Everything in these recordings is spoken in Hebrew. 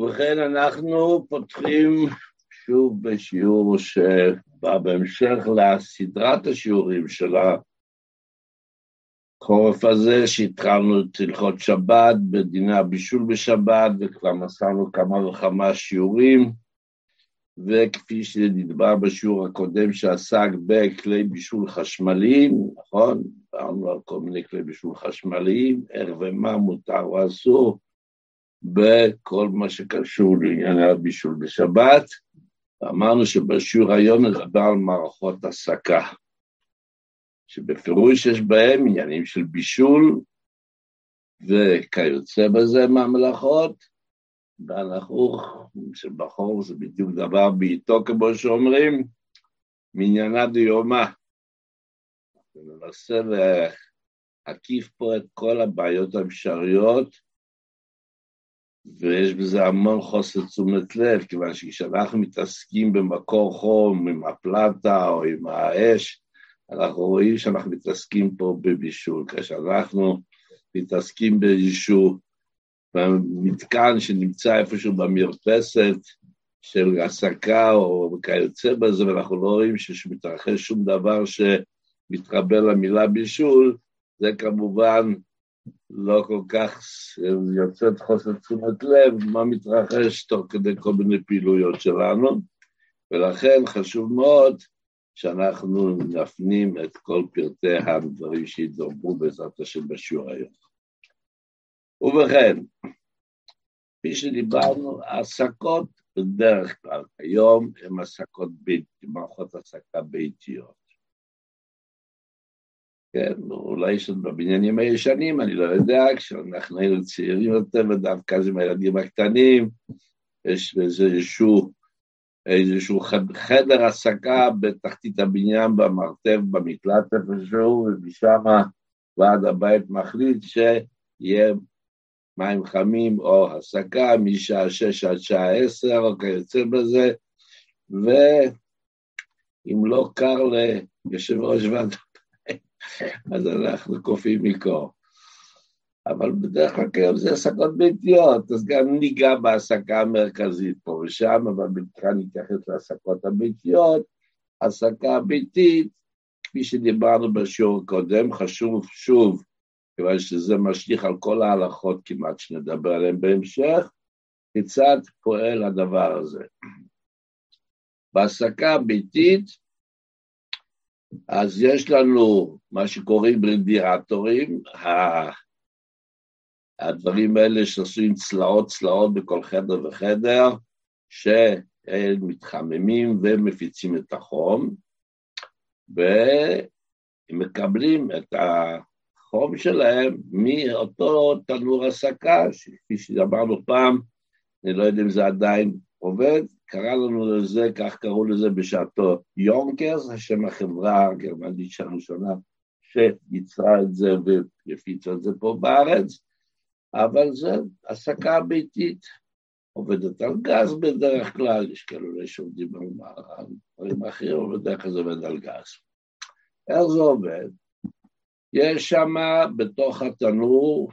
ובכן אנחנו פותחים שוב בשיעור שבא בהמשך לסדרת השיעורים של החורף הזה, שהתחלנו את הלכות שבת בדיני הבישול בשבת, וכבר מסרנו כמה וכמה שיעורים, וכפי שנדבר בשיעור הקודם שעסק בכלי בישול חשמליים, נכון? דיברנו על כל מיני כלי בישול חשמליים, איך ומה מותר ואסור, בכל מה שקשור לענייני הבישול בשבת. ואמרנו שבשיעור היום נדבר על מערכות הסקה, שבפירוש יש בהם עניינים של בישול וכיוצא בזה מהמלאכות, ואנחנו, שבחור זה בדיוק דבר בעיתו כמו שאומרים, מעניינה דיומא. ננסה להקיף פה את כל הבעיות האפשריות, ויש בזה המון חוסר תשומת לב, כיוון שכשאנחנו מתעסקים במקור חום, עם הפלטה או עם האש, אנחנו רואים שאנחנו מתעסקים פה בבישול. כשאנחנו מתעסקים באיזשהו מתקן שנמצא איפשהו במרפסת של הסקה או כיוצא בזה, ואנחנו לא רואים שמתרחש שום דבר שמתחבר למילה בישול, זה כמובן לא כל כך יוצאת חוסר תשומת לב מה מתרחש תוך כדי כל מיני פעילויות שלנו, ולכן חשוב מאוד שאנחנו נפנים את כל פרטי הדברים שידברו בעזרת השם בשיעור היום. ובכן, כפי שדיברנו, העסקות בדרך כלל היום הן עסקות ביתיות, מערכות עסקה ביתיות. כן, אולי בבניינים הישנים, אני לא יודע, כשאנחנו היינו צעירים יותר, ודווקא אז עם הילדים הקטנים, יש איזשהו, איזשהו חדר הסקה בתחתית הבניין, במרתף, במקלט איפשהו, ומשם ועד הבית מחליט שיהיה מים חמים או הסקה משעה שש עד שעה עשר או כיוצא בזה, ואם לא קר ליושב ראש ועדת אז אנחנו קופאים מקור. אבל בדרך כלל כיום זה הסקות ביתיות, אז גם ניגע בהסקה המרכזית פה ושם, אבל בכלל נתייחס להסקות הביתיות. הסקה הביתית, כפי שדיברנו בשיעור הקודם, חשוב שוב, כיוון שזה משליך על כל ההלכות כמעט שנדבר עליהן בהמשך, כיצד פועל הדבר הזה. בהסקה הביתית, אז יש לנו מה שקוראים רדיאטורים, הדברים האלה שעשויים צלעות צלעות בכל חדר וחדר, שהם מתחממים ומפיצים את החום, והם מקבלים את החום שלהם מאותו תנור הסקה, שכפי שאמרנו פעם, אני לא יודע אם זה עדיין עובד, קרא לנו לזה, כך קראו לזה בשעתו יונקרס, השם החברה הגרמנית הראשונה שייצרה את זה והפיצה את זה פה בארץ, אבל זה הסקה ביתית, עובדת על גז בדרך כלל, יש כאלה שעובדים על דברים אחרים, אבל בדרך כלל זה עובד על גז. איך זה עובד? יש שם בתוך התנור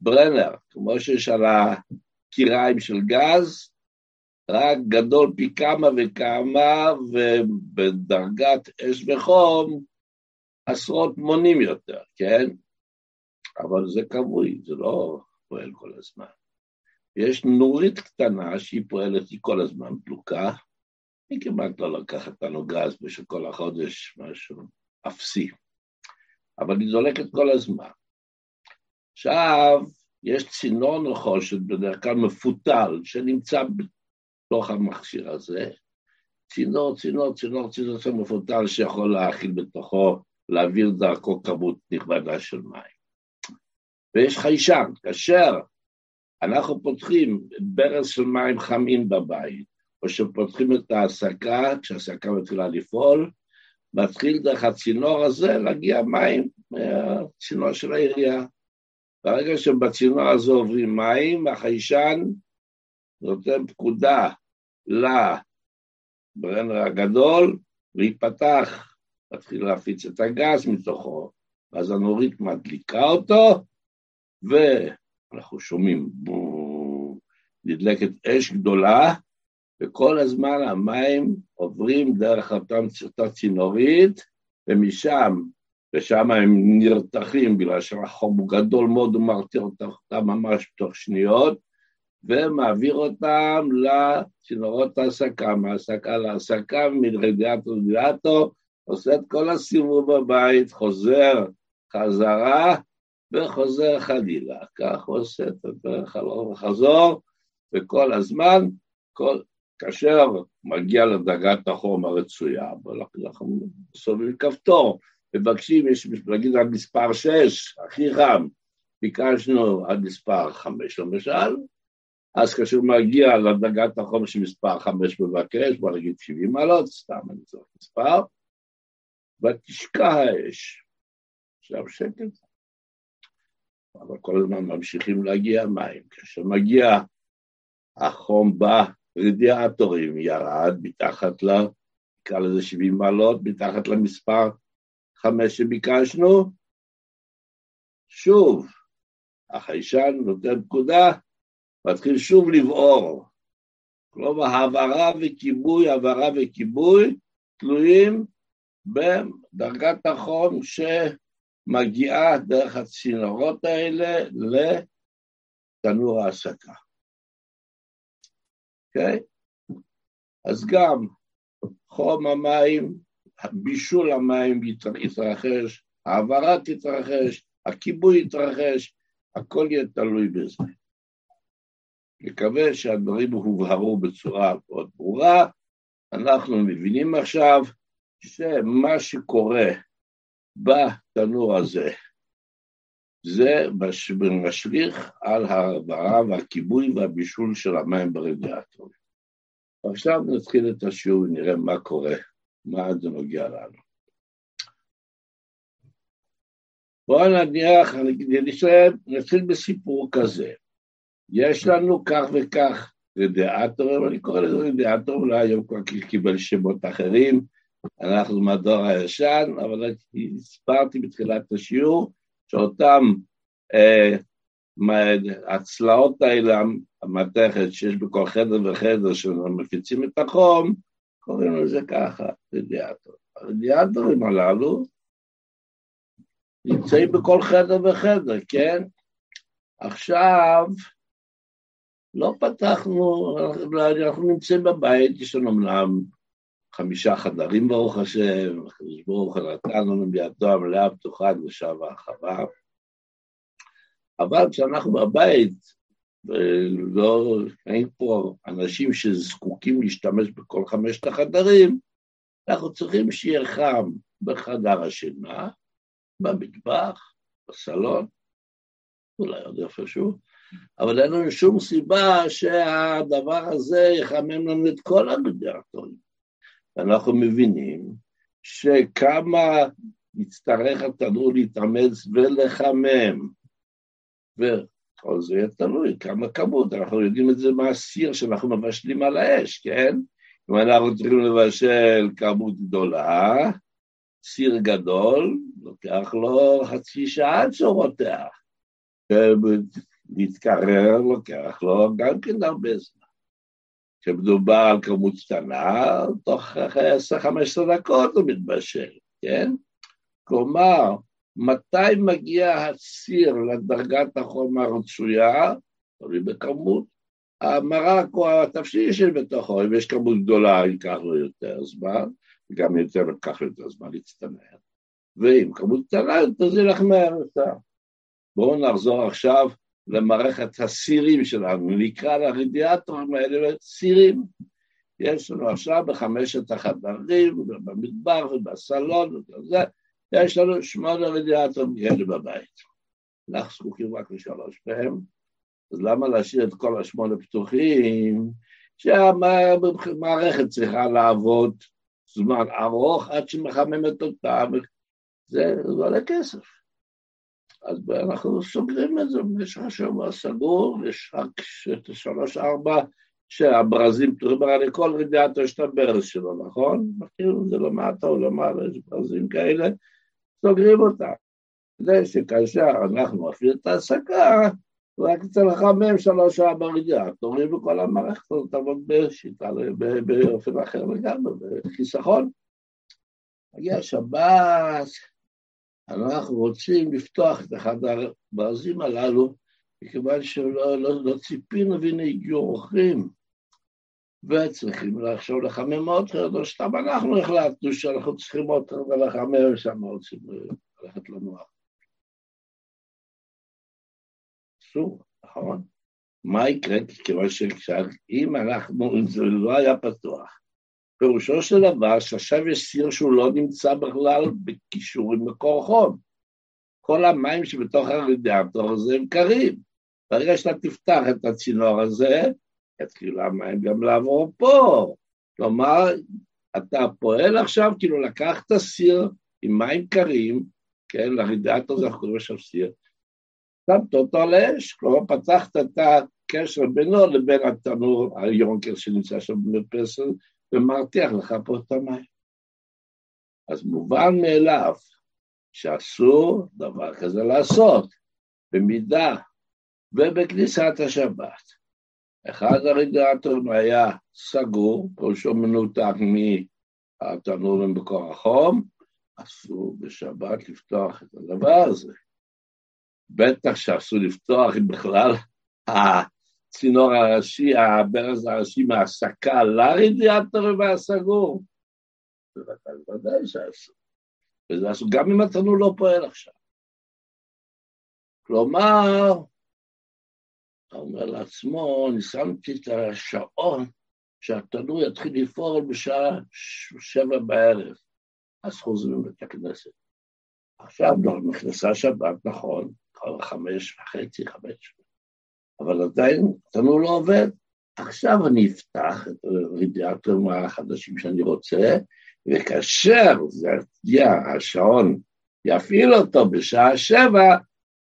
ברנר, כמו שיש על הקיריים של גז, רק גדול פי כמה וכמה, ובדרגת אש וחום עשרות מונים יותר, כן? אבל זה כבוי, זה לא פועל כל הזמן. יש נורית קטנה שהיא פועלת, היא כל הזמן דלוקה, היא כמעט לא לקחת לנו גז בשביל כל החודש, משהו אפסי, אבל היא זולקת כל הזמן. עכשיו, יש צינור נחושת, בדרך כלל מפותל, שנמצא בתוך המכשיר הזה, צינור, צינור, צינור, צינור, צינור מפותל שיכול להכיל בתוכו, להעביר דרכו כמות נכבדה של מים. ויש חיישן, כאשר אנחנו פותחים ברז של מים חמים בבית, או שפותחים את ההסקה, כשההסקה מתחילה לפעול, מתחיל דרך הצינור הזה להגיע מים מהצינור של העירייה. ברגע שבצינור הזה עוברים מים, החיישן נותן פקודה לברנר הגדול, להיפתח, להתחיל להפיץ את הגז מתוכו, ואז הנורית מדליקה אותו, ואנחנו שומעים נדלקת אש גדולה, וכל הזמן המים עוברים דרך אותה צינורית, ומשם, ושם הם נרתחים בגלל שהחום הוא גדול מאוד, הוא מרתיע אותם ממש תוך שניות, ומעביר אותם לצינורות ההסקה, מההסקה להסקה, מרדיאטור לרדיאטור, עושה את כל הסיבוב בבית, חוזר חזרה וחוזר חלילה. כך הוא עושה את הדרך הלוך וחזור, וכל הזמן, כל, כאשר מגיע לדרגת החום הרצויה, אנחנו סובבים כפתור, מבקשים, יש להגיד על מספר 6, הכי חם, ביקשנו עד מספר 5 למשל, אז כאשר מגיע לדרגת החום של מספר 5 מבקש, בוא נגיד 70 מעלות, סתם אני צריך מספר, ותשקע האש. עכשיו שקט. אבל כל הזמן ממשיכים להגיע מים. כאשר מגיע החום ברדיאטורים, ירד מתחת ל... נקרא לזה 70 מעלות, מתחת למספר חמש שביקשנו, שוב, החיישן נותן פקודה, מתחיל שוב לבעור. כלומר, העברה וכיבוי, העברה וכיבוי, תלויים בדרגת החום שמגיעה דרך הצינורות האלה לתנור ההסקה. אוקיי? Okay? אז גם חום המים, בישול המים יתרחש, העברה תתרחש, הכיבוי יתרחש, הכל יהיה תלוי בזה. מקווה שהדברים הובהרו בצורה מאוד ברורה. אנחנו מבינים עכשיו שמה שקורה בתנור הזה, זה משליך על ההעברה והכיבוי והבישול של המים ברדיאטור. עכשיו נתחיל את השיעור ונראה מה קורה, מה זה נוגע לנו. בואו נניח, נתחיל בסיפור כזה. יש לנו כך וכך רדיאטורים, אני קורא לזה רדיאטור, אולי היום כבר קיבל שמות אחרים, אנחנו מהדור הישן, אבל הסברתי בתחילת השיעור שאותם אה, הצלעות האלה, המתכת שיש בכל חדר וחדר שמפיצים את החום, קוראים לזה ככה, רדיאטור. הרדיאטורים הללו נמצאים בכל חדר וחדר, כן? עכשיו, לא פתחנו, אנחנו נמצאים בבית, יש לנו אמנם חמישה חדרים ברוך השם, הקדוש ברוך הוא נתן לנו בידו המלאה פתוחה, קדושה והרחבה. אבל כשאנחנו בבית, ולא, אין פה אנשים שזקוקים להשתמש בכל חמשת החדרים, אנחנו צריכים שיהיה חם בחדר השינה, במטבח, בסלון, אולי עוד איפשהו, אבל אין לנו שום סיבה שהדבר הזה יחמם לנו את כל הגדיאטורים. ואנחנו מבינים שכמה יצטרך התנור להתאמץ ולחמם, וכל זה יהיה תלוי, כמה כמות, אנחנו יודעים את זה מהסיר שאנחנו מבשלים על האש, כן? אם אנחנו צריכים לבשל כמות גדולה, סיר גדול, לוקח לו חצי שעה עד שהוא רותח. להתקרר לוקח לו גם כן הרבה זמן. כשמדובר על כמות קטנה, תוך 10-15 דקות הוא מתבשל, כן? כלומר, מתי מגיע הסיר לדרגת החום הרצויה? תלוי בכמות. המרק או התפשיל שבתוכו, אם יש כמות גדולה, ייקח לו יותר זמן, וגם יותר לקח יותר זמן להצטנע. ואם כמות קטנה יותר, זה ילך מהר יותר. בואו נחזור עכשיו למערכת הסירים שלנו, נקרא לרדיאטורים האלה סירים. יש לנו עכשיו בחמשת החדרים, במדבר ובסלון וזה, יש לנו שמונה רדיאטורים כאלה בבית. אנחנו זקוקים רק לשלוש מהם, אז למה להשאיר את כל השמונה פתוחים? שהמערכת צריכה לעבוד זמן ארוך עד שמחממת אותה, זה עולה כסף. אז אנחנו סוגרים את זה במשך השבוע סגור, יש רק שלוש-ארבע שהברזים פתוחים, הרי כל רדיאטור יש את הברז שלו, נכון? מכירים את זה למטה או למעלה, יש ברזים כאלה, סוגרים אותם. כדי שכאשר אנחנו מפעילים את ההעסקה, רק אצל לחמם שלוש שעה ברדיאטורים וכל המערכת הזאת תעבוד בשיטה, באופן אחר לגמרי, בחיסכון. מגיע שבת, אנחנו רוצים לפתוח את אחד הברזים הללו, מכיוון שלא לא, לא ציפינו והנה הגיעו אורחים, וצריכים עכשיו לחמם עוד או סתם אנחנו החלטנו שאנחנו צריכים עוד חרד לחמם, שם רוצים ללכת לנוח. אסור, נכון? מה יקרה? כיוון שאם אנחנו, אם זה לא היה פתוח, פירושו של דבר שעכשיו יש סיר שהוא לא נמצא בכלל בקישור עם מקור חום. כל המים שבתוך הרדיאטור הזה הם קרים. ברגע שאתה תפתח את הצינור הזה, יתחילו המים גם לעבור פה. כלומר, אתה פועל עכשיו, כאילו לקחת סיר עם מים קרים, כן, לרדיאטור הזה אנחנו קוראים עכשיו סיר, שמת אותו על האש, כלומר פתחת את הקשר בינו לבין התנור היונקר שנמצא שם במרפסת, ומרתיח לך פה את המים. אז מובן מאליו שאסור דבר כזה לעשות, במידה ובכניסת השבת. אחד הרדיאטורים היה סגור, פירושו מנותק מהתנור במקור החום, אסור בשבת לפתוח את הדבר הזה. בטח שאסור לפתוח אם בכלל הצינור הראשי, הברז הראשי מההסקה לרדיאטור והסגור. בוודאי שאסור. וזה אסור גם אם התנור לא פועל עכשיו. כלומר, אומר לעצמו, אני שמתי את השעון שהתנור יתחיל לפעול בשעה שבע בערב, אז חוזרים לבית הכנסת. עכשיו נכנסה שבת, נכון, חמש וחצי, חמש, אבל עדיין התנור לא עובד. עכשיו אני אפתח את הרדיאטורים החדשים שאני רוצה, וכאשר זה יהיה השעון יפעיל אותו בשעה שבע,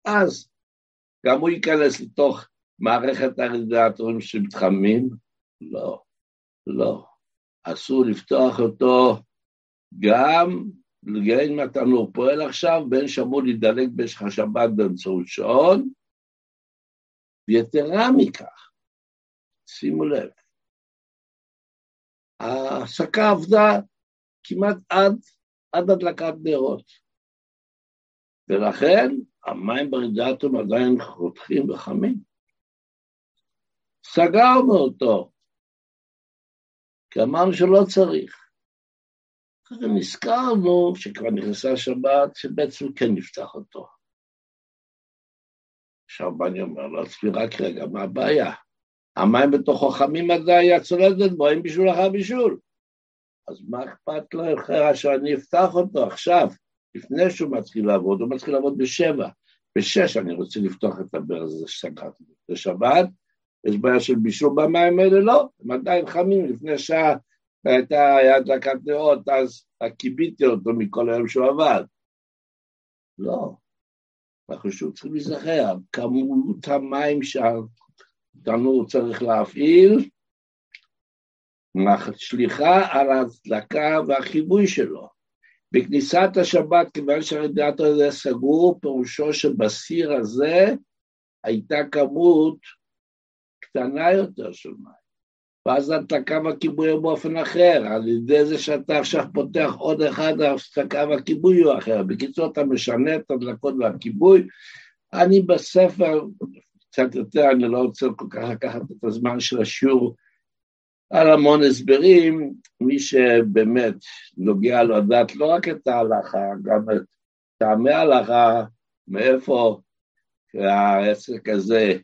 אז גם הוא ייכנס לתוך מערכת הרדיאטורים שמתחמים? לא, לא. אסור לפתוח אותו גם אם התנור פועל עכשיו, בין שאמור להידלק במשך השבת באמצעות שעון, ויתרה מכך, שימו לב, ההסקה עבדה כמעט עד, עד הדלקת נרות, ולכן המים ברדיאטום עדיין חותכים וחמים. סגרנו אותו, כי אמרנו שלא צריך. אחרי נזכרנו שכבר נכנסה שבת, שבעצם כן נפתח אותו. עכשיו בני אומר לעצמי, רק רגע, מה הבעיה? המים בתוכו חמים עדיין, את צולדת בו, אין בישול אחר בישול. אז מה אכפת אחר שאני אפתח אותו עכשיו, לפני שהוא מתחיל לעבוד, הוא מתחיל לעבוד בשבע. בשש אני רוצה לפתוח את הברז הזה שסגרתי. בשבת, יש בעיה של בישול במים האלה? לא, הם עדיין חמים לפני שעה והייתה הדלקת נרות, אז כיביתי אותו מכל היום שהוא עבד. לא, אנחנו שוב צריכים להיזכר, כמות המים שהתנור צריך להפעיל, שליחה על ההדלקה והחיבוי שלו. בכניסת השבת, כיוון שהרדיאטור הזה סגור, פירושו שבסיר הזה הייתה כמות קטנה יותר של מים. ואז ההדלקה והכיבוי הוא באופן אחר, על ידי זה שאתה עכשיו פותח עוד אחד, ההפסקה והכיבוי הוא אחר. בקיצור, אתה משנה את הדלקות והכיבוי. אני בספר, קצת יותר, אני לא רוצה כל כך לקחת את הזמן של השיעור על המון הסברים, מי שבאמת נוגע לדעת לא רק את ההלכה, גם את טעמי ההלכה, מאיפה העסק הזה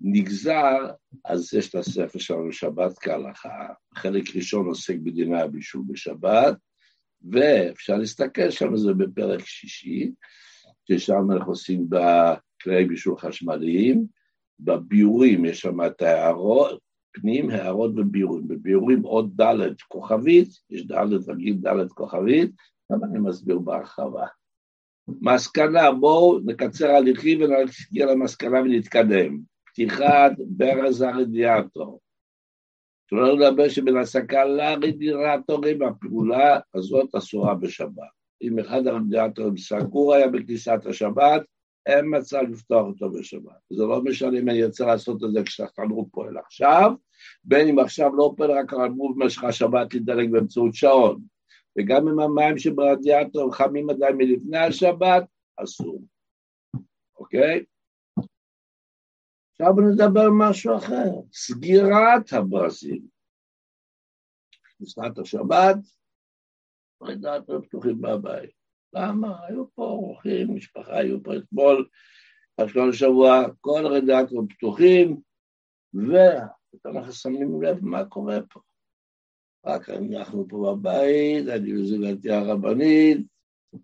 נגזר, אז יש את הספר שלנו שבת כהלכה, חלק ראשון עוסק בדיני הבישול בשבת, ואפשר להסתכל שם, זה בפרק שישי, ששם אנחנו עושים בכלי בישול חשמליים, בביורים יש שם את ההערות, פנים, הערות וביורים. בביורים עוד ד' כוכבית, יש ד' רגיל, ד' כוכבית, גם אני מסביר בהרחבה. מסקנה, בואו נקצר הליכים ונגיע למסקנה ונתקדם. פתיחת ברז הרדיאטור. שלא לדבר שבין הסקה לרדיאטורים, הפעולה הזאת אסורה בשבת. אם אחד הרדיאטורים סגור היה בכניסת השבת, אין מצב לפתוח אותו בשבת. זה לא משנה אם אני רוצה לעשות את זה כשהתנור פועל עכשיו, בין אם עכשיו לא פועל רק אמרו במשך השבת להידלק באמצעות שעון. וגם אם המים שברדיאטור חמים עדיין מלפני השבת, אסור. אוקיי? עכשיו נדבר משהו אחר, סגירת הברזים. כניסת השבת, רדיאטורים פתוחים בבית. למה? היו פה אורחים, משפחה, היו פה אתמול, השלום שבוע, כל הרדיאטורים פתוחים, ואנחנו שמים לב מה קורה פה. רק אנחנו פה בבית, אני וזוגתי הרבנית,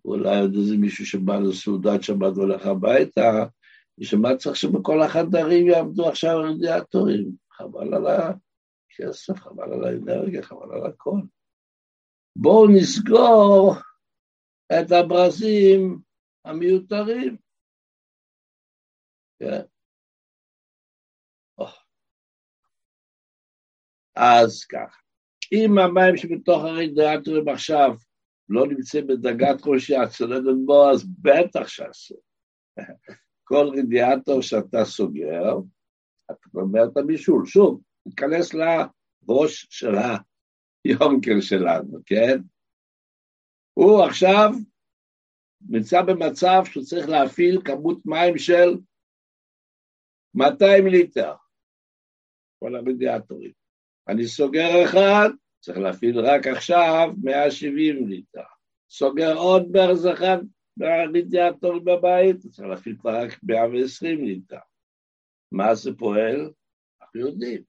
אולי עוד איזה מישהו שבא לסעודת שבת והולך הביתה, בשביל צריך שבכל החדרים יעבדו עכשיו רדיאטורים? חבל על הכסף, חבל על האנרגיה, חבל על הכל. בואו נסגור את הברזים המיותרים. כן? אז ככה, אם המים שבתוך הרדיאטורים עכשיו לא נמצאים בדרגת ראשי הצולדת בו, אז בטח שאסור. כל רדיאטור שאתה סוגר, אתה אומר את הבישול. שוב, ניכנס לראש של היונקר שלנו, כן? הוא עכשיו נמצא במצב שהוא צריך להפעיל כמות מים של 200 ליטר, כל הרדיאטורים. אני סוגר אחד, צריך להפעיל רק עכשיו 170 ליטר. סוגר עוד ברז אחד, ברדיאטור בבית, צריך להפעיל כבר רק 120 ליטר. מה זה פועל? אנחנו יודעים.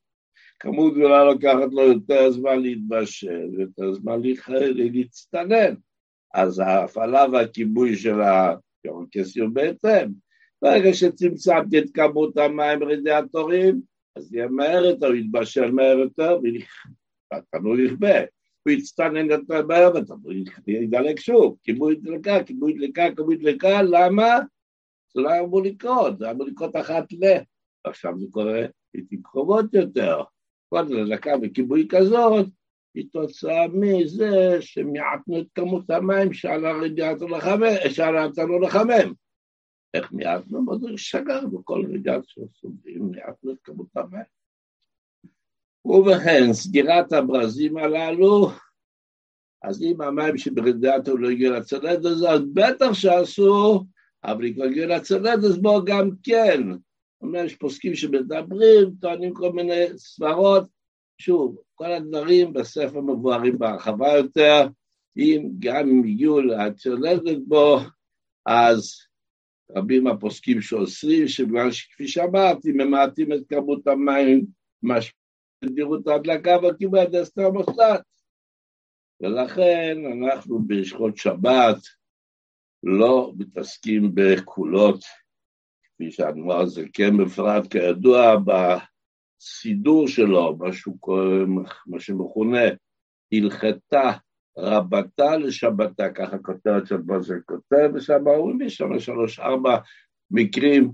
כמות גדולה לוקחת לו יותר זמן להתבשל, יותר זמן להצטנן. אז ההפעלה והכיבוי של היורקס יהיו בהתאם. ברגע שצמצמתי את כמות המים ברדיאטורים, אז יהיה מהר יותר, יתבשל מהר יותר, והתנור יכבה. הוא יצטנן יותר מהר והתנור ידלק שוב. כיבוי דלקה, כיבוי דלקה, כיבוי דלקה, למה? זה לא אמור לקרות, זה אמור לקרות אחת ל... עכשיו זה קורה לעיתים קרובות יותר. קודם דלקה וכיבוי כזאת, היא תוצאה מזה שמיעטנו את כמות המים שעל הרדיאטור לחמם, שעל התנור לחמם. איך מיעטנו? מה זה שגרנו כל רדיאטור סוגרים, מיעטנו את כמות המים. ובכן, סגירת הברזים הללו, אז אם המים שברדיאטור לא הגיעו לצלד הזה, אז בטח שאסור, אבל אם הגיעו לצלד, אז בואו גם כן. אומר, יש פוסקים שמדברים, טוענים כל מיני סברות, שוב, כל הדברים בספר מבוארים בהרחבה יותר, אם גם אם הגיעו לצולדת בו, אז רבים הפוסקים שאוסרים, שבגלל שכפי שאמרתי, ממעטים את כמות המים, משפיעות ההדלקה והקיבוע עד אסתר המוסד. ולכן אנחנו בשכות שבת לא מתעסקים בכולות, כפי שאמר זה כן בפרט כידוע, הסידור שלו, משהו, מה שמכונה הלכתה רבתה לשבתה, ככה כותרת של מה זה כותב, ושם אומרים לי שם שלוש ארבע מקרים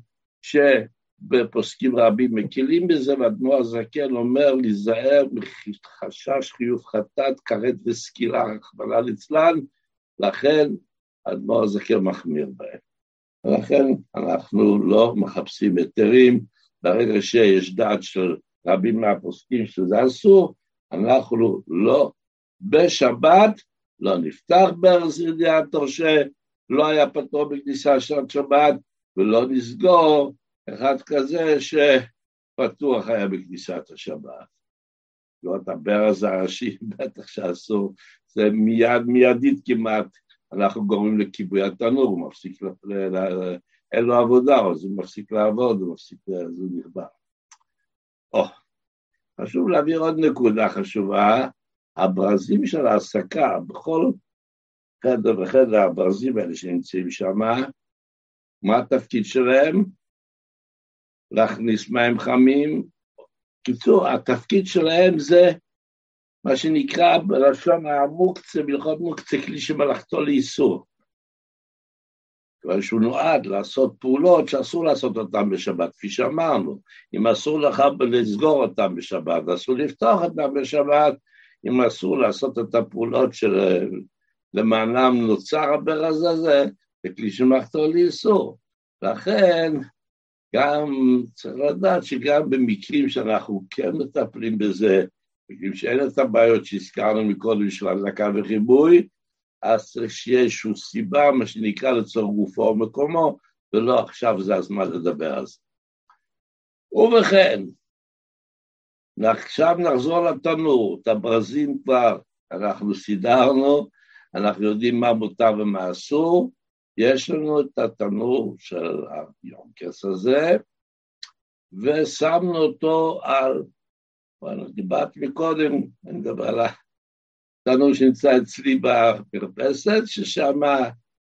שבפוסקים רבים מקילים בזה, והאדמו"ר הזקן אומר להיזהר מחשש חיוב חטאת, כרת וסקילה, רחמנא ליצלן, לכן האדמו"ר הזקן מחמיר בהם. ולכן אנחנו לא מחפשים היתרים, ברגע שיש דעת של רבים מהפוסקים שזה אסור, אנחנו לא, בשבת לא נפתח ברז רדיאטור שלא היה פתור בכניסה של שבת, ולא נסגור אחד כזה שפתוח היה בכניסת השבת. לא את הברז הראשי, בטח שאסור, זה מיד, מיידית כמעט, אנחנו גורמים לכיבוי התנור, הוא מפסיק אין לו עבודה, אז הוא מפסיק לעבוד, הוא מפסיק, אז הוא נכבה. או, חשוב להעביר עוד נקודה חשובה, הברזים של ההעסקה, בכל חדר וחדר הברזים האלה שנמצאים שם, מה התפקיד שלהם? להכניס מים חמים. קיצור, התפקיד שלהם זה מה שנקרא בלשון המוקצה, בהלכות מוקצה, כלי שמלאכתו לאיסור. כיוון שהוא נועד לעשות פעולות שאסור לעשות אותן בשבת, כפי שאמרנו. אם אסור לך לסגור אותן בשבת, אסור לפתוח אותן בשבת, אם אסור לעשות את הפעולות שלמענם נוצר הברז הזה, זה כלי שמחתור לאיסור. לכן, גם צריך לדעת שגם במקרים שאנחנו כן מטפלים בזה, מקרים שאין את הבעיות שהזכרנו מקודם של הדלקה וחיבוי, אז צריך שיהיה איזושהי סיבה, מה שנקרא לצורך גופו או מקומו, ולא עכשיו זה הזמן לדבר על זה. ובכן, עכשיו נחזור לתנור, את הברזים כבר אנחנו סידרנו, אנחנו יודעים מה מותר ומה אסור, יש לנו את התנור של היונקס הזה, ושמנו אותו על, דיברתי מקודם, אני מדבר על התנור שנמצא אצלי במרפסת, ששם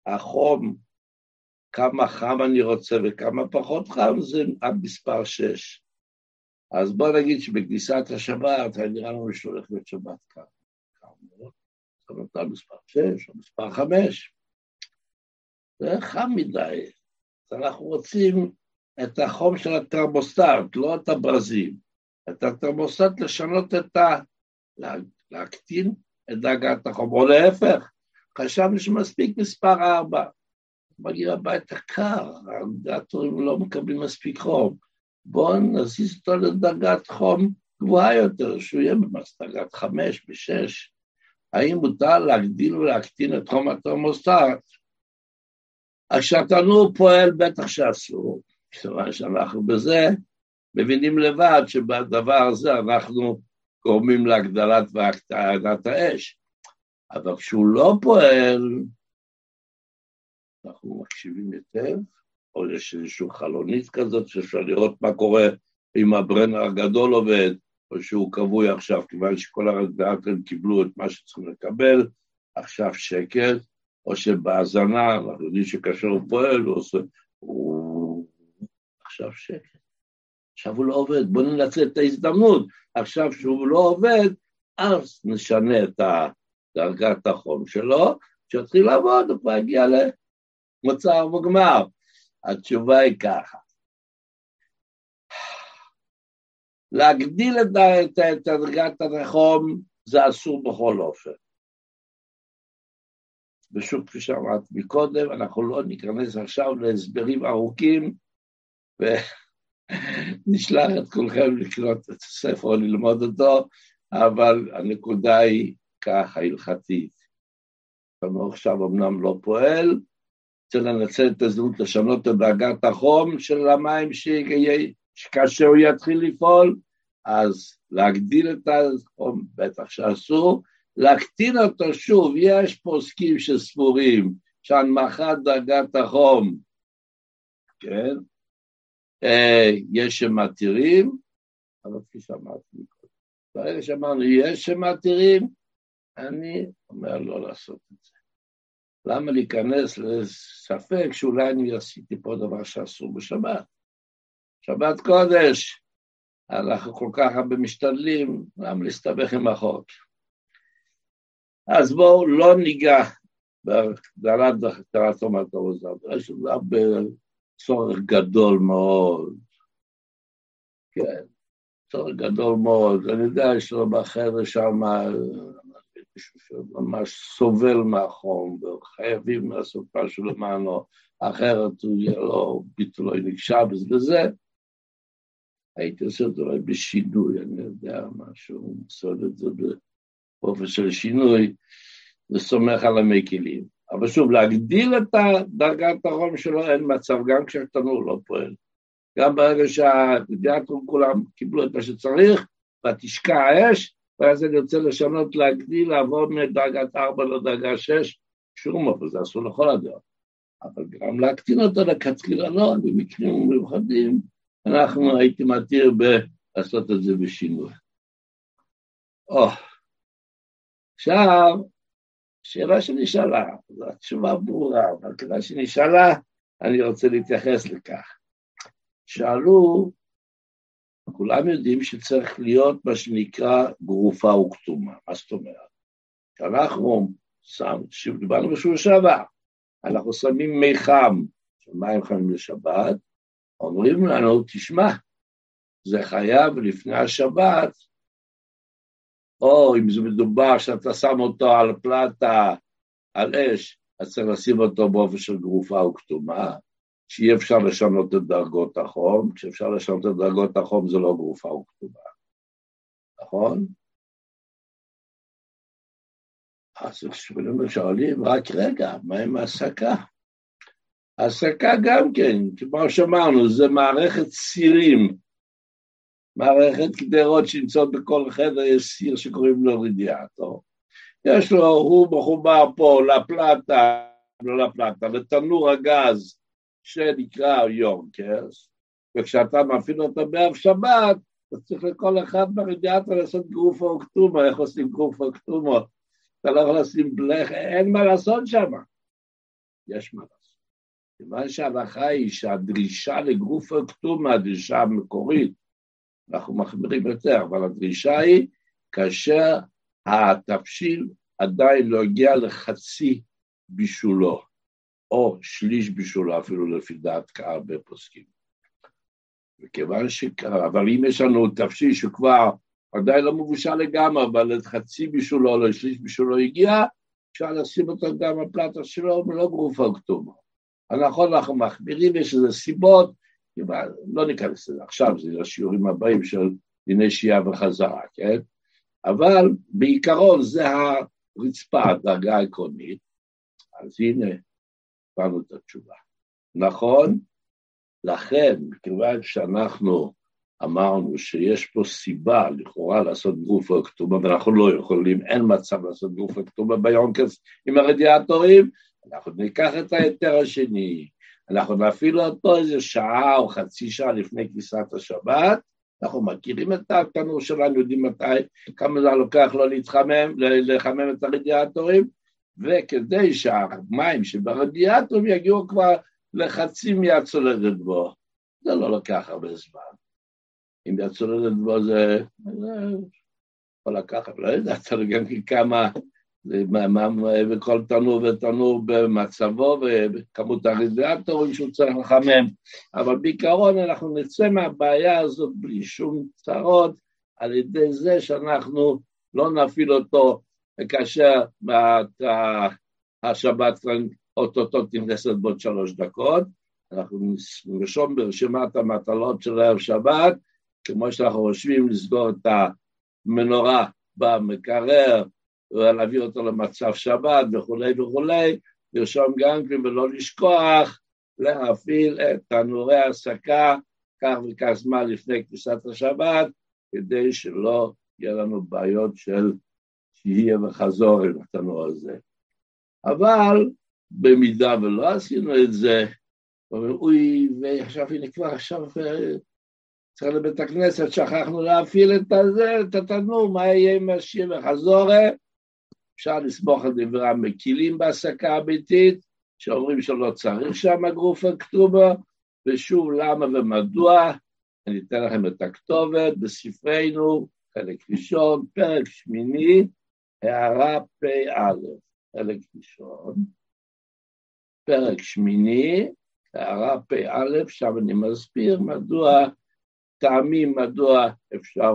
החום, כמה חם אני רוצה וכמה פחות חם, זה עד מספר שש. אז בוא נגיד שבכניסת השבת, היה נראה לנו שהולך להיות שבת כאן. זאת אומרת, על מספר שש או מספר חמש. זה חם מדי. אז אנחנו רוצים את החום של התרמוסטט, לא את הברזים. את התרמוסטט לשנות את ה... להקטין את דאגת החום, או להפך, חשבנו שמספיק מספר ארבע. מגיע הביתה קר, הרדיאטורים לא מקבלים מספיק חום. בואו נזיז אותו לדרגת חום גבוהה יותר, שהוא יהיה בדרגת חמש ושש. האם מותר להגדיל ולהקטין את חום התרמוסטט? השתנו פועל בטח שאסור, כיוון שאנחנו בזה מבינים לבד שבדבר הזה אנחנו גורמים להגדלת והקטנת האש. אבל כשהוא לא פועל, אנחנו מקשיבים היטב, או יש איזושהי חלונית כזאת שאפשר לראות מה קורה אם הברנר הגדול עובד, או שהוא כבוי עכשיו, כיוון שכל הרדיאטורים קיבלו את מה שצריכים לקבל, עכשיו שקט, או שבהאזנה, אנחנו יודעים שכאשר הוא פועל, הוא עושה, הוא עכשיו שקט. עכשיו הוא לא עובד, בואו ננצל את ההזדמנות. עכשיו שהוא לא עובד, אז נשנה את דרגת החום שלו, כשיתחיל לעבוד הוא כבר יגיע למוצר מוגמר. התשובה היא ככה, להגדיל את דרגת החום זה אסור בכל אופן. ושוב, כפי שאמרתי מקודם, אנחנו לא ניכנס עכשיו להסברים ארוכים, ונשלח את כולכם לקרוא את הספר או ללמוד אותו, אבל הנקודה היא ככה, הלכתית. אנחנו עכשיו אמנם לא פועל, צריך לנצל את ההזדמנות לשנות את דרגת החום של המים שכאשר הוא יתחיל לפעול, אז להגדיל את החום, בטח שאסור, להקטין אותו שוב, יש פוסקים שסבורים שהנמכת דרגת החום, כן, אה, יש שמתירים, אבל כפי שאמרתי ברגע שאמרנו יש שמתירים, אני אומר לא לעשות את זה. למה להיכנס לספק שאולי אני עשיתי פה דבר שאסור בשבת? שבת קודש, אנחנו כל כך הרבה משתדלים, למה להסתבך עם החוק? אז בואו לא ניגע בהגדלת הכתרת תומת הרוזר, יש לזה צורך גדול מאוד, כן, צורך גדול מאוד, אני יודע, יש לו בחבר'ה שם מישהו שממש סובל מהחום, וחייבים לעשות משהו למענו, אחרת הוא יהיה לו ביטול לא נקשה בזה. הייתי עושה את זה אולי בשינוי, אני יודע משהו, לעשות את זה באופן של שינוי, וסומך על המקלים. אבל שוב, להגדיל את דרגת החום שלו אין מצב, גם כשהתנור לא פועל. גם ברגע שהדיאטרים כולם קיבלו את מה שצריך, ותשקע האש, ואז אני רוצה לשנות, להגדיל, לעבור מדרגת 4 לדרגה 6, שום אופן, זה אסור לכל הדעות. אבל גם להקטין אותו לכתחילה לא, במקרים מיוחדים, אנחנו הייתי מתיר לעשות את זה בשינוי. או, עכשיו, שאלה שנשאלה, זו התשובה ברורה, אבל כדאי שנשאלה, אני רוצה להתייחס לכך. שאלו, כולם יודעים שצריך להיות מה שנקרא גרופה וכתומה. מה זאת אומרת? כשאנחנו שם, דיברנו בשבוע שעבר, אנחנו שמים מי חם מים חמים לשבת, אומרים לנו, תשמע, זה חייב לפני השבת, או אם זה מדובר שאתה שם אותו על פלטה, על אש, אז צריך לשים אותו באופן של גרופה וכתומה, שאי אפשר לשנות את דרגות החום, כשאפשר לשנות את דרגות החום זה לא גרופה וכתובה, נכון? אז שואלים, רק רגע, מה עם ההסקה? ההסקה גם כן, כמו שאמרנו, זה מערכת סירים, מערכת קדרות שנמצאות בכל חדר, יש סיר שקוראים לו רדיאטור. יש לו, הוא מחובר פה לפלטה, לא לפלטה, לתנור הגז שנקרא יורקרס, וכשאתה מפעיל אותו בערב שבת, אתה צריך לכל אחד ברדיאטור לעשות גרוף או כתומו, איך עושים גרוף או כתומו? אתה לא יכול לשים בלך, אין מה לעשות שם. יש מה לעשות. כיוון שההלכה היא שהדרישה לגרוף או כתומה, הדרישה המקורית, אנחנו מחמירים יותר, אבל הדרישה היא כאשר התבשיל עדיין לא הגיע לחצי בישולו, או שליש בישולו, אפילו לפי דעת הרבה פוסקים. וכיוון ש... אבל אם יש לנו תבשיל שכבר עדיין לא מבושל לגמרי, אבל חצי בישולו או שליש בישולו הגיע, אפשר לשים אותו גם בפלטה שלו ולא גרופה כתובה. הנכון, אנחנו מחמירים, יש לזה סיבות, לא ניכנס לזה עכשיו, זה השיעורים הבאים של דיני שהייה וחזרה, כן? אבל בעיקרון זה הרצפה, הדרגה העקרונית, אז הנה, קיבלנו את התשובה. נכון? לכן, מכיוון שאנחנו אמרנו שיש פה סיבה לכאורה לעשות גוף הכתובה, ואנחנו לא יכולים, אין מצב לעשות גוף הכתובה ביונקס עם הרדיאטורים, אנחנו ניקח את ההיתר השני, אנחנו נפעיל אותו איזה שעה או חצי שעה לפני כניסת השבת, אנחנו מכירים את התנור שלנו, יודעים מתי, כמה זה לוקח לו להתחמם, לחמם את הרדיאטורים, וכדי שהמים שברדיאטורים יגיעו כבר לחצי מהצולדת בו, זה לא לוקח הרבה זמן. אם הצולדת בו זה, זה יכול לקחת, לא יודע, תלוי גם כמה וכל תנור ותנור במצבו וכמות הרדיאטורים שהוא צריך לחמם, אבל בעיקרון אנחנו נצא מהבעיה הזאת בלי שום צרות על ידי זה שאנחנו לא נפעיל אותו כאשר השבת אוטוטו תכנסת בעוד שלוש דקות, אנחנו נרשום ברשימת המטלות של ערב שבת, כמו שאנחנו חושבים לסגור את המנורה במקרר ולהביא אותו למצב שבת וכולי וכולי, לרשום גם כן ולא לשכוח להפעיל את תנורי ההסקה כך וכך זמן לפני כניסת השבת, כדי שלא יהיה לנו בעיות של שיהיה וחזור עם התנור הזה. אבל במידה ולא עשינו את זה, אוי, ועכשיו הנה כבר עכשיו אה, צריך לבית הכנסת, שכחנו להפעיל את הזה, את התנור, מה יהיה עם השיר וחזורה? אפשר לסמוך על דברי המקילים בהעסקה הביתית, שאומרים שלא צריך שם גרוף הכתובה, ושוב למה ומדוע, אני אתן לכם את הכתובת בספרנו, חלק ראשון, פרק שמיני, הערה פ"א, חלק ראשון, פרק שמיני, הערה פ"א, שם אני מסביר מדוע, טעמים מדוע אפשר,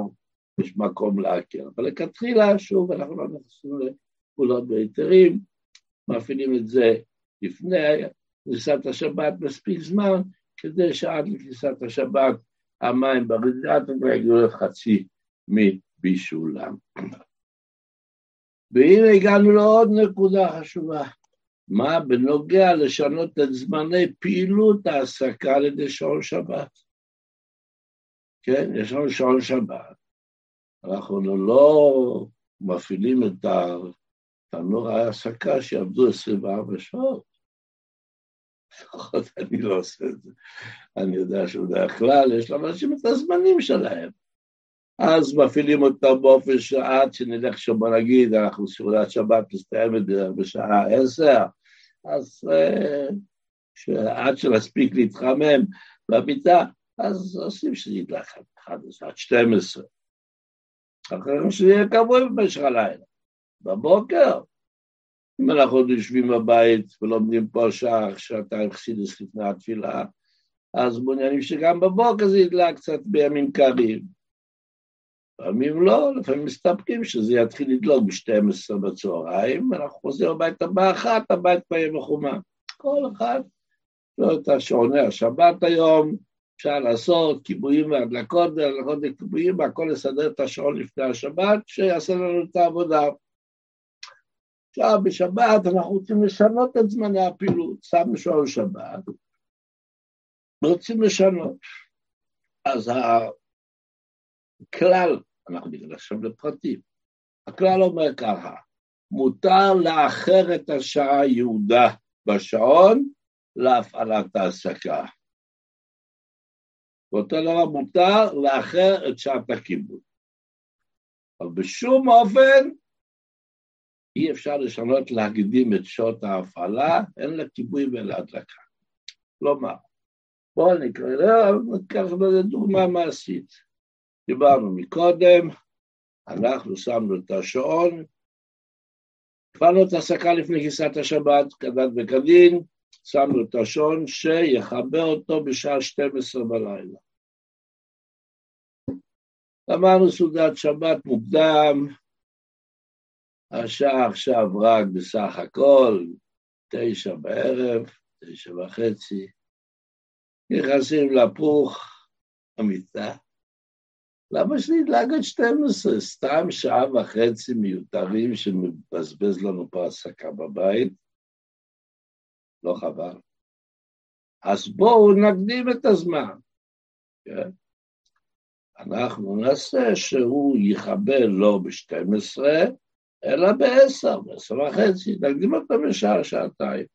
יש מקום להכר. אבל לכתחילה, שוב, אנחנו לא נכנסים פעולות בהיתרים, מפעילים את זה לפני כניסת השבת מספיק זמן, כדי שעד לכניסת השבת המים ברדיאטור יגיעו לחצי מבישולם. והנה הגענו לעוד נקודה חשובה. מה בנוגע לשנות את זמני פעילות ההעסקה על ידי שעון שבת? כן, יש לנו שעון שבת. אנחנו לא מפעילים את תנור ההעסקה שיעבדו 24 שעות. לפחות אני לא עושה את זה. אני יודע שבדרך כלל יש לאנשים את הזמנים שלהם. אז מפעילים אותם באופן שעד שנלך שם, בוא נגיד, אנחנו סעודת שבת מסתיימת בשעה עשר, אז אה, שעד שנספיק להתחמם במיטה, אז עושים שזה ידלח עד 11, עד 12. אחרי יהיה קבוע במשך הלילה. בבוקר, אם אנחנו עוד יושבים בבית ולומדים פה שעה, שעתיים חסידס לפני התפילה, אז מעוניינים שגם בבוקר זה ידלק קצת בימים קרים. לפעמים לא, לפעמים מסתפקים שזה יתחיל לדלוק ב-12 בצהריים, ואנחנו חוזרים הביתה באחת, הבית כבר יהיה מחומה. כל אחד זאת השעוני השבת היום, אפשר לעשות כיבויים והדלקות, והדלקות וכיבויים, והכל לסדר את השעון לפני השבת, שיעשה לנו את העבודה. עכשיו, בשבת אנחנו רוצים לשנות את זמני הפעילות, שמנו שעון שבת, רוצים לשנות. אז הכלל, אנחנו נגיד עכשיו לפרטים, הכלל אומר ככה, מותר לאחר את השעה היהודה בשעון להפעלת ההעסקה. ואותו דבר מותר לאחר את שעת הכיבוד. אבל בשום אופן אי אפשר לשנות, להקדים את שעות ההפעלה, אין לה כיבוי ואין לה הדלקה. כלומר, בואו נקרא, ניקח לזה דוגמה מעשית. דיברנו מקודם, אנחנו שמנו את השעון, הפעלנו את ההסקה לפני כניסת השבת, כדת וכדין, שמנו את השעון שיחבר אותו בשעה 12 בלילה. אמרנו סעודת שבת מוקדם, השעה עכשיו רק בסך הכל תשע בערב, תשע וחצי, נכנסים לפוך המיטה. למה שנדלג עד 12? סתם שעה וחצי מיותרים שמבזבז לנו פה העסקה בבית? לא חבל. אז בואו נקדים את הזמן. כן? אנחנו נעשה שהוא יכבה לא ב-12, אלא ב-10, ב-10 וחצי, נקדים אותו בשעה, שעתיים.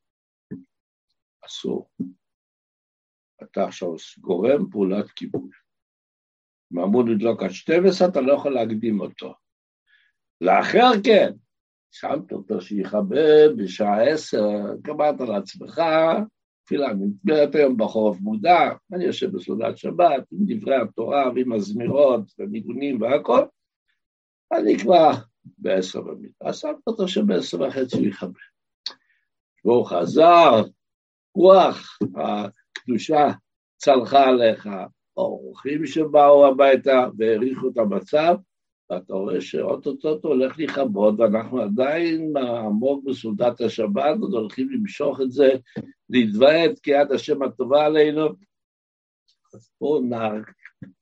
אסור. אתה עכשיו גורם פעולת כיבוי. אם אמור לדלוק עד 12, אתה לא יכול להקדים אותו. לאחר כן, שמת אותו שיכבה בשעה 10, קבעת לעצמך, תפילה נתגרת היום בחורף מודע, אני יושב בסעודת שבת עם דברי התורה ועם הזמירות וניגונים והכל, אני כבר בעשר במיטה, אז שמת אותו שבעשר וחצי הוא יכבה. והוא חזר, רוח הקדושה צלחה עליך, האורחים שבאו הביתה והעריכו את המצב, ואתה רואה שאו-טו-טו הולך לכבות, ואנחנו עדיין עמוק בסעודת השבת, עוד הולכים למשוך את זה, להתוועד כיד השם הטובה עלינו. אז בואו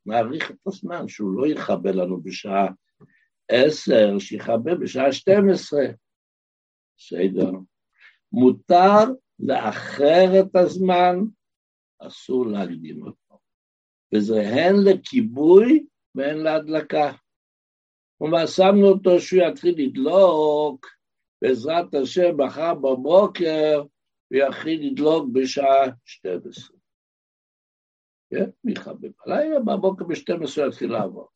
נאריך את הזמן, שהוא לא יכבה לנו בשעה עשר, שיכבה בשעה שתים עשרה. בסדר. מותר לאחר את הזמן, אסור להקדים אותו. וזה הן לכיבוי והן להדלקה. כלומר, שמנו אותו שהוא יתחיל לדלוק, בעזרת השם, מחר בבוקר, הוא יתחיל לדלוק בשעה 12. כן, מכבה בלילה, בבוקר ב-12 הוא יתחיל לעבוד.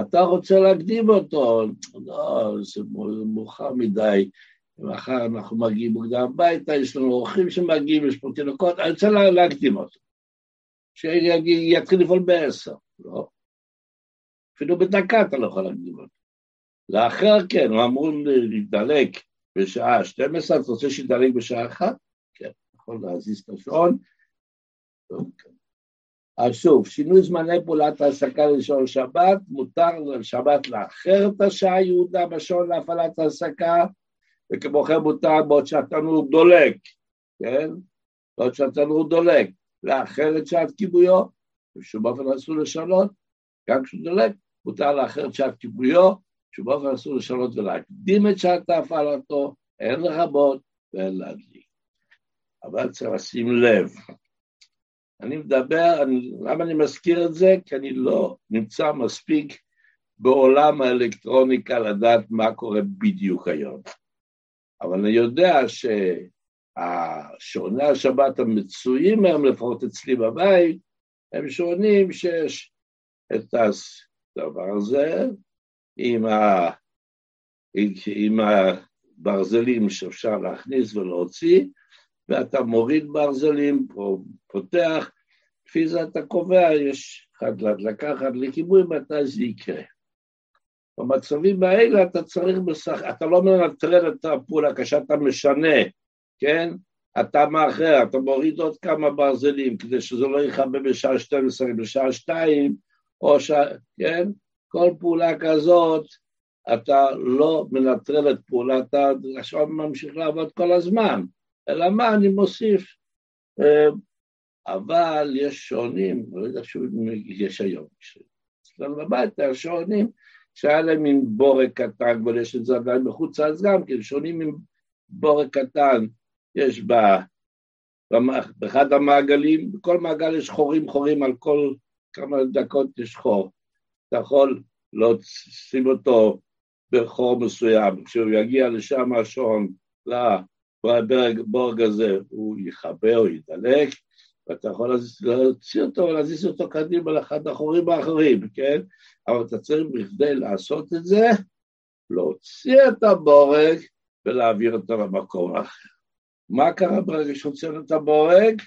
אתה רוצה להקדים אותו, לא, זה מאוחר מדי, מחר אנחנו מגיעים מוקדם הביתה, יש לנו אורחים שמגיעים, יש פה תינוקות, אני רוצה להקדים אותו. שיתחיל לפעול בעשר, לא. אפילו בדקה אתה לא יכול להקדים אותו. לאחר כן, הוא אמור להידלק בשעה 12, אתה רוצה שידלק בשעה 1? כן, יכול להזיז את השעון. אז שוב, שינוי זמני פעולת ההעסקה לשעון שבת, מותר לשבת לאחר את השעה היהודה בשעון להפעלת ההעסקה, וכמו כן מותר בעוד שהתנור דולק, כן? בעוד שהתנור דולק, לאחר את שעת כיבויו, בשום אופן אסור לשנות, גם כשהוא דולק, מותר לאחר את שעת כיבויו, בשום אופן אסור לשנות ולהקדים את שעת הפעלתו, אין לכבות ואין להדליק. אבל צריך לשים לב, אני מדבר, אני, למה אני מזכיר את זה? כי אני לא נמצא מספיק בעולם האלקטרוניקה לדעת מה קורה בדיוק היום. אבל אני יודע שהשעוני השבת המצויים היום, לפחות אצלי בבית, הם שעונים שיש את הדבר הזה עם, ה... עם הברזלים שאפשר להכניס ולהוציא, ואתה מוריד ברזלים, או פותח, לפי זה אתה קובע, יש אחד להדלקה, אחד לכיבוי, מתי זה יקרה. במצבים האלה אתה צריך בסך, אתה לא מנטרל את הפעולה כשאתה משנה, כן? אתה מאחר, אתה מוריד עוד כמה ברזלים כדי שזה לא יכבה בשעה 12, בשעה 2, או ש... כן? כל פעולה כזאת, אתה לא מנטרל את פעולת השעון ממשיך לעבוד כל הזמן, אלא מה, אני מוסיף? אבל יש שעונים, לא יודע אם יש היום, אצלנו בבית היה שעונים שהיה להם מין בורק קטן, אבל יש את זה עדיין בחוץ לארץ גם כן, שעונים עם בורק קטן, יש בה, באחד המעגלים, בכל מעגל יש חורים חורים, על כל כמה דקות יש חור. אתה יכול לשים אותו בחור מסוים, כשהוא יגיע לשם השעון, לבורג הזה, הוא יכבה או ידלק, ואתה יכול להוציא אותו ולהזיז אותו קדימה לאחד החורים האחרים, כן? אבל אתה צריך בכדי לעשות את זה, להוציא את הבורג ולהעביר אותו למקום אחר. מה קרה ברגע שהוצאנו את הבורג?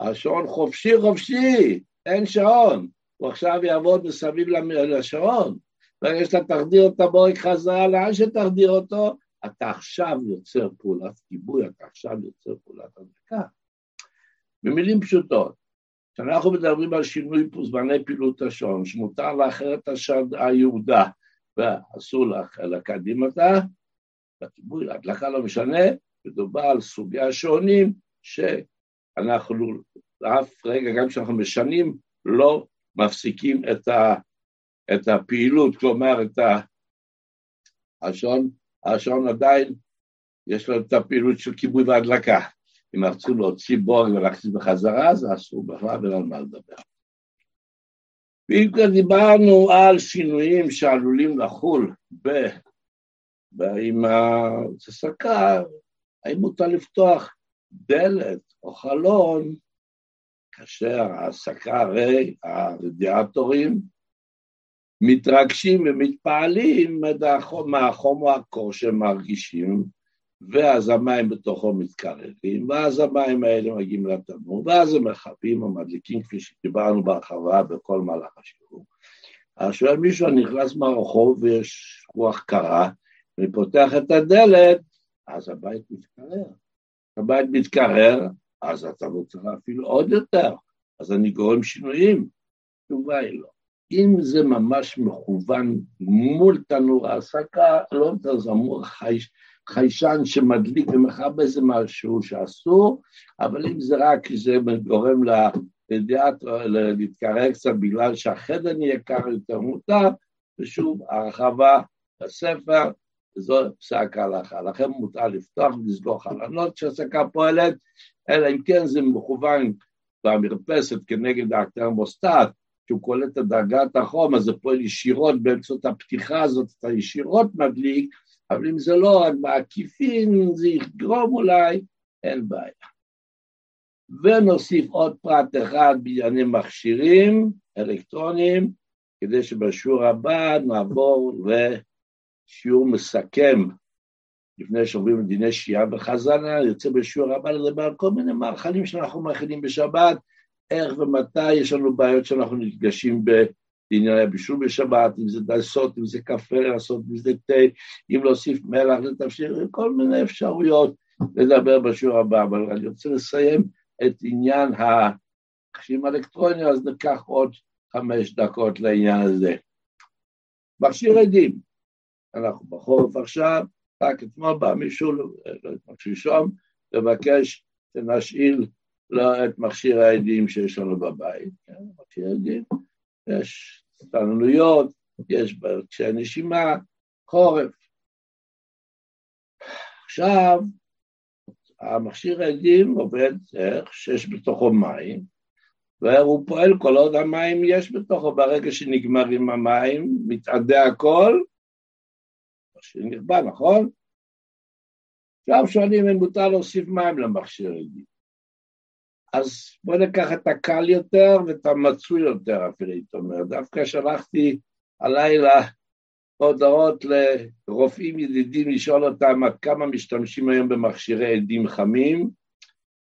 השעון חופשי חופשי, אין שעון. הוא עכשיו יעבוד מסביב לשעון. ברגע שאתה תחדיר את הבורג חזרה לאן שתחדיר אותו, אתה עכשיו יוצר פעולת כיבוי, אתה עכשיו יוצר פעולת הדבקה. במילים פשוטות, כשאנחנו מדברים על שינוי זמני פעילות השעון, שמותר לאחר את היהודה ואסור לקדים אותה, בכיבוי, להדלקה לא משנה, מדובר על סוגי השעונים שאנחנו לאף רגע, גם כשאנחנו משנים, לא מפסיקים את, ה, את הפעילות, כלומר את ה, השעון, השעון עדיין יש לו את הפעילות של כיבוי והדלקה. אם רצו להוציא בורג ולהכניס בחזרה, זה אסור בכלל ואין על מה לדבר. ואם כבר דיברנו על שינויים שעלולים לחול ב... עם הסקה, האם מותר לפתוח דלת או חלון כאשר ההסקה הרי הרדיאטורים מתרגשים ומתפעלים מהחום או הקור שהם מרגישים ואז המים בתוכו מתקררים, ואז המים האלה מגיעים לתנור, ואז הם מכבים ומדליקים, כפי שדיברנו בהרחבה בכל מהלך השיעור. עכשיו מישהו נכנס מהרחוב ויש רוח קרה, ואני פותח את הדלת, אז הבית מתקרר. הבית מתקרר, אז אתה רוצה אפילו עוד יותר, אז אני גורם שינויים. התשובה היא לא. אם זה ממש מכוון מול תנור ההעסקה, לא יותר זמור חייש, חיישן שמדליק ומכבה זה משהו שאסור, אבל אם זה רק, זה גורם לדעת, להתקרר קצת בגלל שהחדר נהיה קר יותר מותר, ושוב, הרחבה בספר, זו פסק ההלכה. לכן מותר לפתוח ולסגור חלונות כשהסקה פועלת, אלא אם כן זה מכוון במרפסת כנגד התרמוסטט, שהוא קולט את דרגת החום, אז זה פועל ישירות באמצעות הפתיחה הזאת, אתה ישירות מדליק, אבל אם זה לא רק בעקיפין, זה יגרום אולי, אין בעיה. ונוסיף עוד פרט אחד בענייני מכשירים אלקטרוניים, כדי שבשיעור הבא נעבור לשיעור מסכם, לפני שעוברים לדיני שיעה וחזנה, יוצא בשיעור הבא לדבר על כל מיני מאכלים שאנחנו מאכילים בשבת, איך ומתי יש לנו בעיות שאנחנו נפגשים לענייני בישול בשבת, אם זה דסות, אם זה קפה לעשות, אם זה תה, אם להוסיף מלח לתפשיר, כל מיני אפשרויות לדבר בשיעור הבא, אבל אני רוצה לסיים את עניין המכשירים האלקטרוניים, אז ניקח עוד חמש דקות לעניין הזה. מכשיר עדים, אנחנו בחורף עכשיו, רק אתמול בא מישהו, לא יודעת, שלשום, לבקש שנשאיל לו את מכשיר העדים שיש לנו בבית, כן, מכשיר עדים. יש סטלנויות, יש קשיי נשימה, חורף. עכשיו, המכשיר העדים עובד איך שיש בתוכו מים, והוא פועל כל עוד המים יש בתוכו, ברגע שנגמרים המים, מתאדה הכל, מכשיר נכבה, נכון? עכשיו שואלים אם מותר להוסיף מים למכשיר העדים. אז בוא ניקח את הקל יותר ואת המצוי יותר, אפילו הייתי אומר. דווקא שלחתי הלילה הודעות לרופאים ידידים לשאול אותם עד כמה משתמשים היום במכשירי עדים חמים,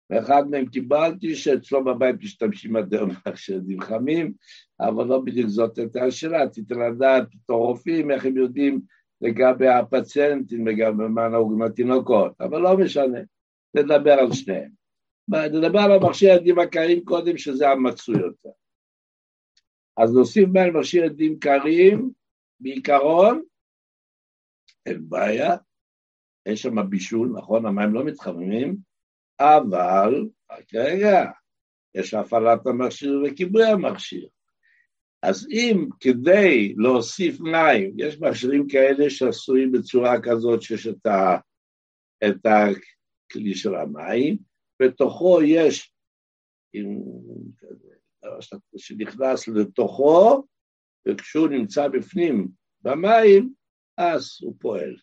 ואחד מהם קיבלתי שאצלו בבית משתמשים עד היום במכשירי עדים חמים, אבל לא בדיוק זאת הייתה השאלה, רציתי לדעת בתור רופאים איך הם יודעים לגבי הפציינטים וגם מה נהוג עם התינוקות, אבל לא משנה, נדבר על שניהם. נדבר על המכשיר עדים הקרים קודם, שזה המצוי יותר. אז נוסיף בהם מכשיר עדים קרים, בעיקרון, אין בעיה, יש שם בישול, נכון, המים לא מתחממים, אבל, רק רגע, יש הפעלת המכשיר וכיבוי המכשיר. אז אם כדי להוסיף מים, יש מכשירים כאלה שעשויים בצורה כזאת שיש את הכלי של המים, בתוכו יש, עם, שנכנס לתוכו, וכשהוא נמצא בפנים במים, אז הוא פועל.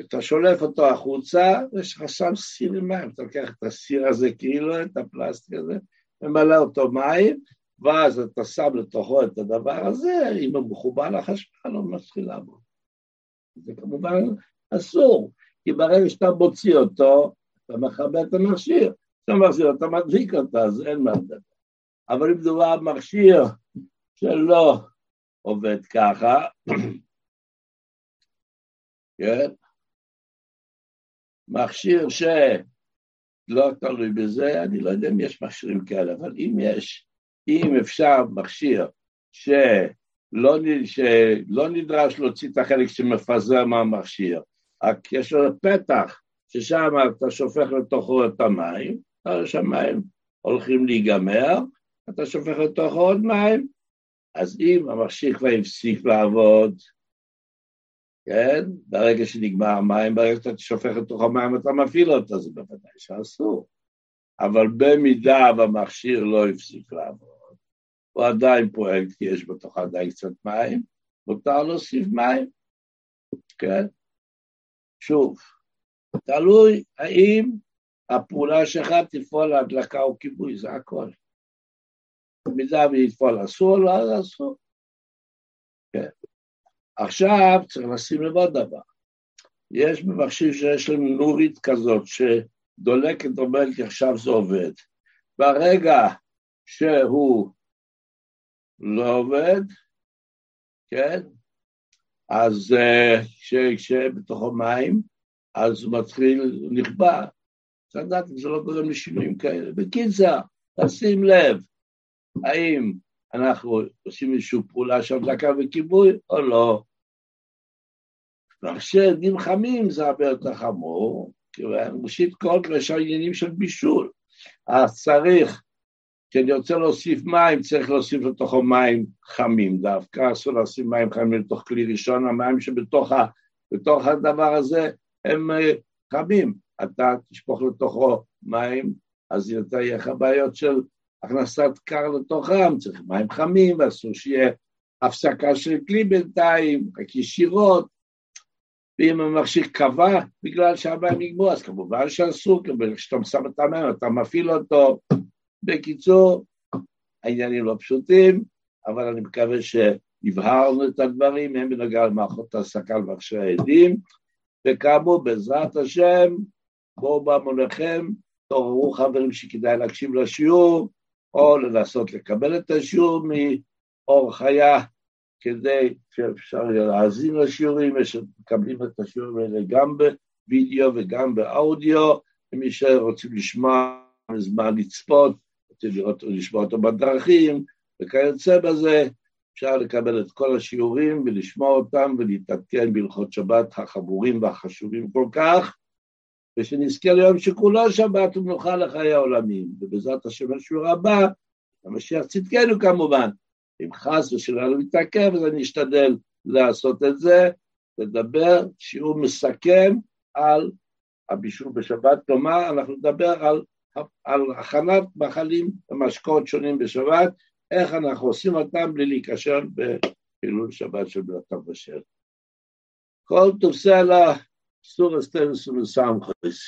אתה שולף אותו החוצה, ויש לך שם סיר עם מים, אתה לוקח את הסיר הזה כאילו, את הפלסטיק הזה, ממלא אותו מים, ואז אתה שם לתוכו את הדבר הזה, אם הוא מחובר לחשמל, הוא מתחיל לעבוד. זה כמובן אסור, כי ברגע שאתה מוציא אותו, אתה מכבה את המכשיר, אתה מחזיר, אתה מדליק אותו, אז אין מה לדבר. אבל אם מדובר מכשיר שלא עובד ככה, כן? מכשיר שלא תלוי בזה, אני לא יודע אם יש מכשירים כאלה, אבל אם יש, אם אפשר מכשיר שלא, שלא נדרש להוציא את החלק שמפזר מהמכשיר, רק יש לו פתח ששם אתה שופך לתוכו את המים, המים הולכים להיגמר, אתה שופך לתוכו עוד מים, אז אם המכשיר כבר הפסיק לעבוד, כן? ברגע שנגמר המים, ברגע שאתה שופך לתוך המים אתה מפעיל אותו, זה בוודאי שאסור. אבל במידה והמכשיר לא הפסיק לעבוד, הוא עדיין פועל כי יש בתוך עדיין קצת מים, מותר להוסיף מים, כן? שוב, תלוי האם הפעולה שלך תפעול להדלקה או כיבוי, זה הכל. במידה ויפעל אסור, לא אז אסור. כן. עכשיו צריך לשים לב עוד דבר. יש מכשיר שיש לנו נורית כזאת שדולקת אומרת כי עכשיו זה עובד. ברגע שהוא לא עובד, כן, אז כשבתוכו מים, אז הוא מתחיל נכבה. צריך לדעת אם זה לא גורם לשינויים כאלה. בקיצר, תשים לב, האם אנחנו עושים איזושהי פעולה של הדלקה וכיבוי או לא. ועכשיו חמים זה הרבה יותר חמור, כי ראשית כל יש עניינים של בישול. אז צריך, כשאני רוצה להוסיף מים, צריך להוסיף לתוכו מים חמים דווקא, אסור לשים מים חמים לתוך כלי ראשון, המים שבתוך ה, הדבר הזה הם אה, חמים. אתה תשפוך לתוכו מים, אז יהיה לך בעיות של הכנסת קר לתוכם, צריך מים חמים, ואסור שיהיה הפסקה של כלי בינתיים, רק ישירות, ואם המכשיר קבע בגלל שהמים נגמרו, אז כמובן שאסור, כי כשאתה שם את המים אתה מפעיל אותו. בקיצור, העניינים לא פשוטים, אבל אני מקווה שהבהרנו את הדברים, הם בנוגע למערכות העסקה למכשירי העדים, וכאמור, בעזרת השם, בואו בהמוניכם, תעוררו חברים שכדאי להקשיב לשיעור, או לנסות לקבל את השיעור מאור חיה, כדי שאפשר להאזין לשיעורים, מקבלים את השיעורים האלה גם בווידאו וגם באודיו, ומי שרוצים לשמוע זמן לצפות, רוצים לראות ולשמוע אותו בדרכים, וכיוצא בזה, אפשר לקבל את כל השיעורים ולשמוע אותם ולהתעדכן בהלכות שבת החמורים והחשובים כל כך, ושנזכה ליום שכולו שבת ומנוחה לחיי העולמים, ובעזרת השם השיעור הבא, המשיח צדקנו כמובן. אם חס ושלנו מתעכב, אז אני אשתדל לעשות את זה, לדבר שיעור מסכם על הבישול בשבת, כלומר, אנחנו נדבר על, על הכנת מאכלים ומשקאות שונים בשבת, איך אנחנו עושים אותם בלי להיקשר בפעילות שבת של בלתה בשל. כל טוב סלע, Suras Teres Samchis.